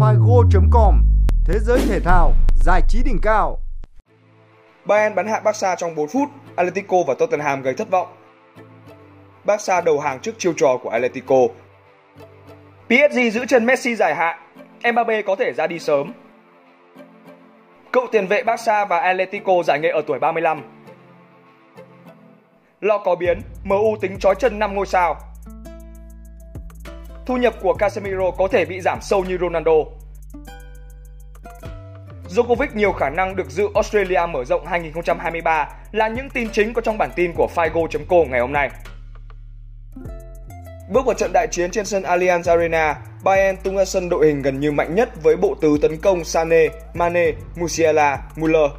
figo.com Thế giới thể thao, giải trí đỉnh cao. Bayern bắn hạ Barca trong 4 phút, Atletico và Tottenham gây thất vọng. Barca đầu hàng trước chiêu trò của Atletico. PSG giữ chân Messi dài hạn, Mbappe có thể ra đi sớm. Cựu tiền vệ Barca và Atletico giải nghệ ở tuổi 35. Lo có biến, MU tính chói chân 5 ngôi sao. Thu nhập của Casemiro có thể bị giảm sâu như Ronaldo. Djokovic nhiều khả năng được dự Australia mở rộng 2023 là những tin chính có trong bản tin của Figo.co ngày hôm nay. Bước vào trận đại chiến trên sân Allianz Arena, Bayern tung ra sân đội hình gần như mạnh nhất với bộ tứ tấn công Sané, Mane, Musiala, Müller.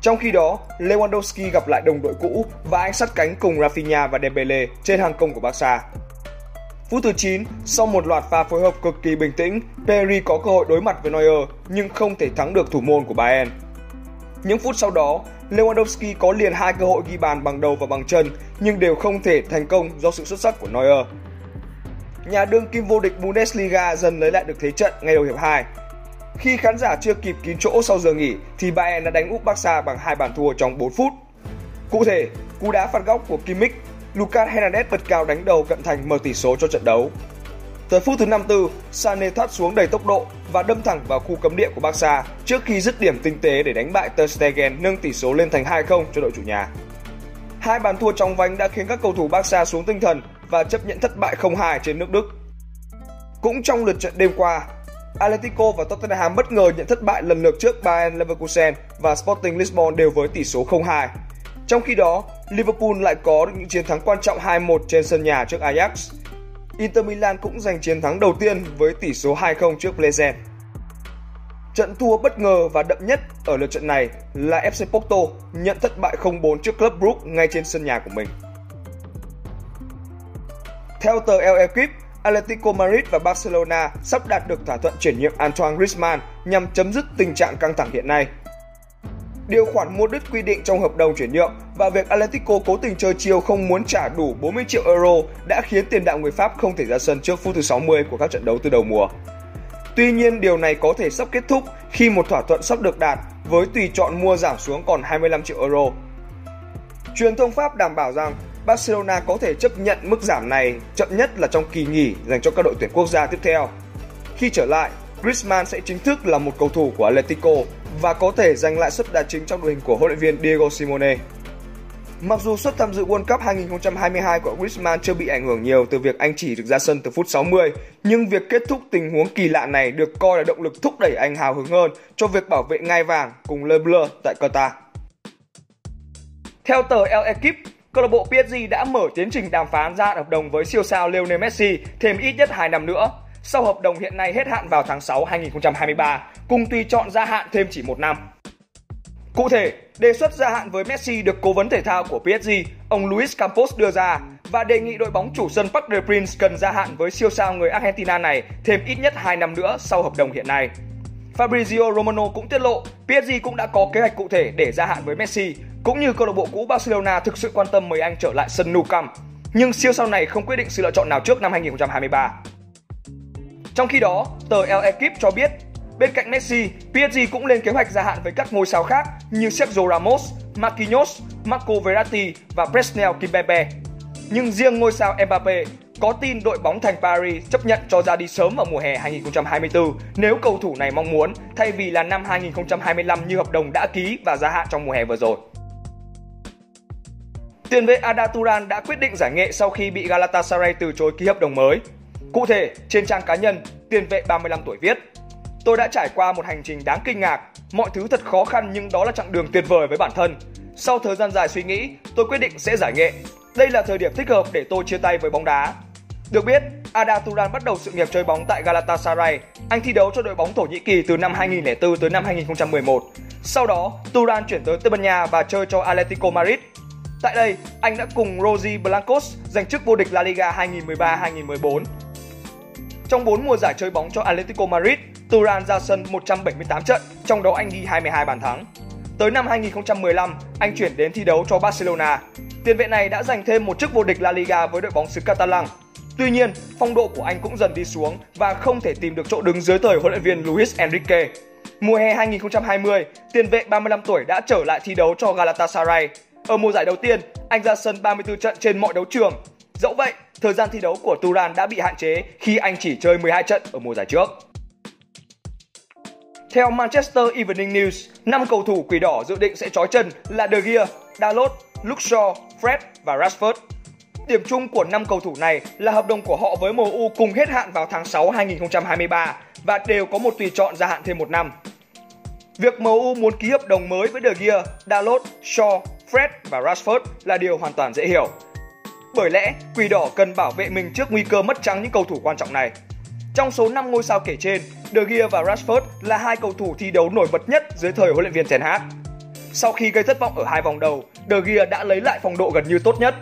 Trong khi đó, Lewandowski gặp lại đồng đội cũ và anh sát cánh cùng Rafinha và Dembele trên hàng công của Barca. Phút thứ 9, sau một loạt pha phối hợp cực kỳ bình tĩnh, Perry có cơ hội đối mặt với Neuer nhưng không thể thắng được thủ môn của Bayern. Những phút sau đó, Lewandowski có liền hai cơ hội ghi bàn bằng đầu và bằng chân nhưng đều không thể thành công do sự xuất sắc của Neuer. Nhà đương kim vô địch Bundesliga dần lấy lại được thế trận ngay đầu hiệp 2. Khi khán giả chưa kịp kín chỗ sau giờ nghỉ thì Bayern đã đánh úp Barca bằng hai bàn thua trong 4 phút. Cụ thể, cú đá phạt góc của Kimmich Lucas Hernandez bật cao đánh đầu cận thành mở tỷ số cho trận đấu. Tới phút thứ 54, Sané thoát xuống đầy tốc độ và đâm thẳng vào khu cấm địa của Barca trước khi dứt điểm tinh tế để đánh bại Ter Stegen nâng tỷ số lên thành 2-0 cho đội chủ nhà. Hai bàn thua trong vánh đã khiến các cầu thủ Barca xuống tinh thần và chấp nhận thất bại 0-2 trên nước Đức. Cũng trong lượt trận đêm qua, Atletico và Tottenham bất ngờ nhận thất bại lần lượt trước Bayern Leverkusen và Sporting Lisbon đều với tỷ số 0-2. Trong khi đó, Liverpool lại có được những chiến thắng quan trọng 2-1 trên sân nhà trước Ajax. Inter Milan cũng giành chiến thắng đầu tiên với tỷ số 2-0 trước Plezen. Trận thua bất ngờ và đậm nhất ở lượt trận này là FC Porto nhận thất bại 0-4 trước Club Brugge ngay trên sân nhà của mình. Theo tờ El Equipe, Atletico Madrid và Barcelona sắp đạt được thỏa thuận chuyển nhượng Antoine Griezmann nhằm chấm dứt tình trạng căng thẳng hiện nay. Điều khoản mua đứt quy định trong hợp đồng chuyển nhượng và việc Atletico cố tình chơi chiều không muốn trả đủ 40 triệu euro đã khiến tiền đạo người Pháp không thể ra sân trước phút thứ 60 của các trận đấu từ đầu mùa. Tuy nhiên, điều này có thể sắp kết thúc khi một thỏa thuận sắp được đạt với tùy chọn mua giảm xuống còn 25 triệu euro. Truyền thông Pháp đảm bảo rằng Barcelona có thể chấp nhận mức giảm này chậm nhất là trong kỳ nghỉ dành cho các đội tuyển quốc gia tiếp theo. Khi trở lại, Griezmann sẽ chính thức là một cầu thủ của Atletico và có thể giành lại suất đá chính trong đội hình của huấn luyện viên Diego Simone. Mặc dù suất tham dự World Cup 2022 của Griezmann chưa bị ảnh hưởng nhiều từ việc anh chỉ được ra sân từ phút 60, nhưng việc kết thúc tình huống kỳ lạ này được coi là động lực thúc đẩy anh hào hứng hơn cho việc bảo vệ ngai vàng cùng Le Bleu tại Qatar. Theo tờ El Equipe, câu lạc bộ PSG đã mở tiến trình đàm phán ra hợp đồng với siêu sao Lionel Messi thêm ít nhất 2 năm nữa. Sau hợp đồng hiện nay hết hạn vào tháng 6 2023, cùng tùy chọn gia hạn thêm chỉ một năm. Cụ thể, đề xuất gia hạn với Messi được cố vấn thể thao của PSG, ông Luis Campos đưa ra và đề nghị đội bóng chủ sân Park De Princes cần gia hạn với siêu sao người Argentina này thêm ít nhất 2 năm nữa sau hợp đồng hiện nay. Fabrizio Romano cũng tiết lộ PSG cũng đã có kế hoạch cụ thể để gia hạn với Messi, cũng như câu lạc bộ cũ Barcelona thực sự quan tâm mời anh trở lại sân Nou Camp. Nhưng siêu sao này không quyết định sự lựa chọn nào trước năm 2023. Trong khi đó, tờ El Equipe cho biết Bên cạnh Messi, PSG cũng lên kế hoạch gia hạn với các ngôi sao khác như Sergio Ramos, Marquinhos, Marco Verratti và Presnel Kimpembe. Nhưng riêng ngôi sao Mbappe có tin đội bóng thành Paris chấp nhận cho ra đi sớm vào mùa hè 2024 nếu cầu thủ này mong muốn thay vì là năm 2025 như hợp đồng đã ký và gia hạn trong mùa hè vừa rồi. Tiền vệ Ada Turan đã quyết định giải nghệ sau khi bị Galatasaray từ chối ký hợp đồng mới. Cụ thể, trên trang cá nhân, tiền vệ 35 tuổi viết Tôi đã trải qua một hành trình đáng kinh ngạc, mọi thứ thật khó khăn nhưng đó là chặng đường tuyệt vời với bản thân. Sau thời gian dài suy nghĩ, tôi quyết định sẽ giải nghệ. Đây là thời điểm thích hợp để tôi chia tay với bóng đá. Được biết, Ada Turan bắt đầu sự nghiệp chơi bóng tại Galatasaray. Anh thi đấu cho đội bóng Thổ Nhĩ Kỳ từ năm 2004 tới năm 2011. Sau đó, Turan chuyển tới Tây Ban Nha và chơi cho Atletico Madrid. Tại đây, anh đã cùng Rosie Blancos giành chức vô địch La Liga 2013-2014. Trong 4 mùa giải chơi bóng cho Atletico Madrid, Turan ra sân 178 trận, trong đó anh ghi 22 bàn thắng. Tới năm 2015, anh chuyển đến thi đấu cho Barcelona. Tiền vệ này đã giành thêm một chức vô địch La Liga với đội bóng xứ Catalan. Tuy nhiên, phong độ của anh cũng dần đi xuống và không thể tìm được chỗ đứng dưới thời huấn luyện viên Luis Enrique. Mùa hè 2020, tiền vệ 35 tuổi đã trở lại thi đấu cho Galatasaray. Ở mùa giải đầu tiên, anh ra sân 34 trận trên mọi đấu trường. Dẫu vậy, thời gian thi đấu của Turan đã bị hạn chế khi anh chỉ chơi 12 trận ở mùa giải trước. Theo Manchester Evening News, 5 cầu thủ quỷ đỏ dự định sẽ trói chân là De Gea, Dalot, Luke Shaw, Fred và Rashford. Điểm chung của 5 cầu thủ này là hợp đồng của họ với MU cùng hết hạn vào tháng 6 2023 và đều có một tùy chọn gia hạn thêm một năm. Việc MU muốn ký hợp đồng mới với De Gea, Dalot, Shaw, Fred và Rashford là điều hoàn toàn dễ hiểu. Bởi lẽ, Quỷ Đỏ cần bảo vệ mình trước nguy cơ mất trắng những cầu thủ quan trọng này. Trong số 5 ngôi sao kể trên, De Gea và Rashford là hai cầu thủ thi đấu nổi bật nhất dưới thời huấn luyện viên Ten Hag. Sau khi gây thất vọng ở hai vòng đầu, De Gea đã lấy lại phong độ gần như tốt nhất.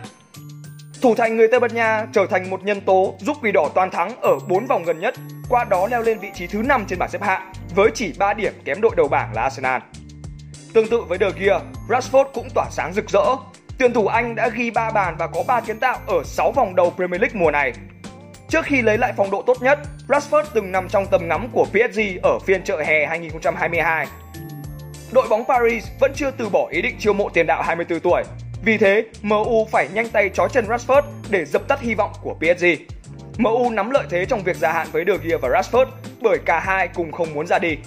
Thủ thành người Tây Ban Nha trở thành một nhân tố giúp Quỷ Đỏ toàn thắng ở 4 vòng gần nhất, qua đó leo lên vị trí thứ 5 trên bảng xếp hạng với chỉ 3 điểm kém đội đầu bảng là Arsenal. Tương tự với De Gea, Rashford cũng tỏa sáng rực rỡ. Tuyển thủ Anh đã ghi 3 bàn và có 3 kiến tạo ở 6 vòng đầu Premier League mùa này. Trước khi lấy lại phong độ tốt nhất, Rashford từng nằm trong tầm ngắm của PSG ở phiên chợ hè 2022. Đội bóng Paris vẫn chưa từ bỏ ý định chiêu mộ tiền đạo 24 tuổi. Vì thế, MU phải nhanh tay trói chân Rashford để dập tắt hy vọng của PSG. MU nắm lợi thế trong việc gia hạn với De Gea và Rashford bởi cả hai cùng không muốn ra đi.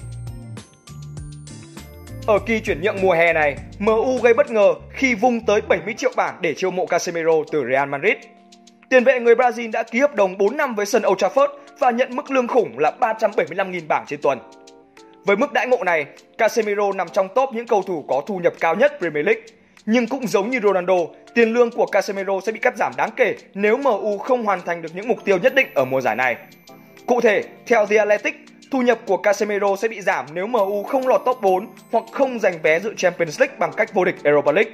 Ở kỳ chuyển nhượng mùa hè này, MU gây bất ngờ khi vung tới 70 triệu bảng để chiêu mộ Casemiro từ Real Madrid. Tiền vệ người Brazil đã ký hợp đồng 4 năm với sân Old Trafford và nhận mức lương khủng là 375.000 bảng trên tuần. Với mức đãi ngộ này, Casemiro nằm trong top những cầu thủ có thu nhập cao nhất Premier League. Nhưng cũng giống như Ronaldo, tiền lương của Casemiro sẽ bị cắt giảm đáng kể nếu MU không hoàn thành được những mục tiêu nhất định ở mùa giải này. Cụ thể, theo The Athletic, thu nhập của Casemiro sẽ bị giảm nếu MU không lọt top 4 hoặc không giành vé dự Champions League bằng cách vô địch Europa League.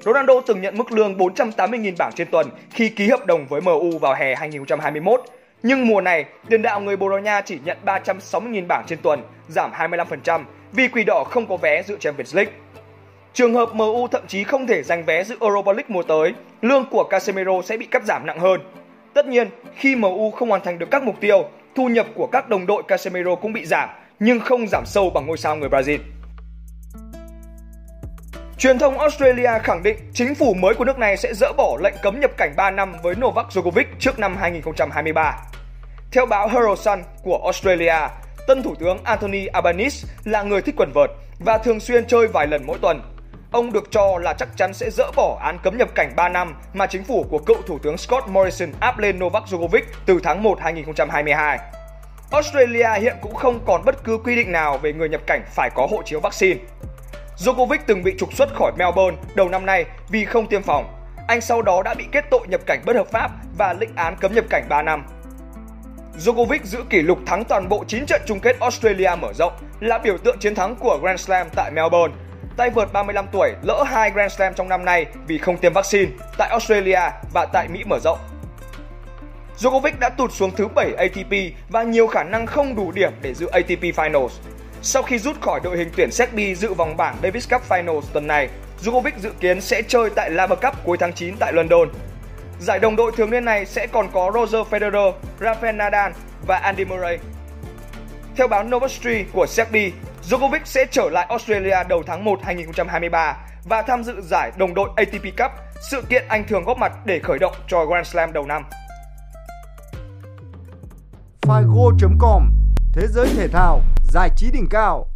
Ronaldo từng nhận mức lương 480.000 bảng trên tuần khi ký hợp đồng với MU vào hè 2021. Nhưng mùa này, tiền đạo người Bồ Đào Nha chỉ nhận 360.000 bảng trên tuần, giảm 25% vì Quỷ Đỏ không có vé dự Champions League. Trường hợp MU thậm chí không thể giành vé dự Europa League mùa tới, lương của Casemiro sẽ bị cắt giảm nặng hơn. Tất nhiên, khi MU không hoàn thành được các mục tiêu, thu nhập của các đồng đội Casemiro cũng bị giảm, nhưng không giảm sâu bằng ngôi sao người Brazil. Truyền thông Australia khẳng định chính phủ mới của nước này sẽ dỡ bỏ lệnh cấm nhập cảnh 3 năm với Novak Djokovic trước năm 2023. Theo báo Herald Sun của Australia, tân thủ tướng Anthony Albanese là người thích quần vợt và thường xuyên chơi vài lần mỗi tuần. Ông được cho là chắc chắn sẽ dỡ bỏ án cấm nhập cảnh 3 năm mà chính phủ của cựu thủ tướng Scott Morrison áp lên Novak Djokovic từ tháng 1 2022. Australia hiện cũng không còn bất cứ quy định nào về người nhập cảnh phải có hộ chiếu vaccine. Djokovic từng bị trục xuất khỏi Melbourne đầu năm nay vì không tiêm phòng. Anh sau đó đã bị kết tội nhập cảnh bất hợp pháp và lệnh án cấm nhập cảnh 3 năm. Djokovic giữ kỷ lục thắng toàn bộ 9 trận chung kết Australia mở rộng, là biểu tượng chiến thắng của Grand Slam tại Melbourne. Tay vợt 35 tuổi lỡ hai Grand Slam trong năm nay vì không tiêm vaccine tại Australia và tại Mỹ mở rộng. Djokovic đã tụt xuống thứ 7 ATP và nhiều khả năng không đủ điểm để dự ATP Finals. Sau khi rút khỏi đội hình tuyển Serbia dự vòng bảng Davis Cup Finals tuần này, Djokovic dự kiến sẽ chơi tại Laver Cup cuối tháng 9 tại London. Giải đồng đội thường niên này sẽ còn có Roger Federer, Rafael Nadal và Andy Murray. Theo báo Novosti của Serbia, Djokovic sẽ trở lại Australia đầu tháng 1 2023 và tham dự giải đồng đội ATP Cup, sự kiện anh thường góp mặt để khởi động cho Grand Slam đầu năm. Figo.com Thế giới thể thao, giải trí đỉnh cao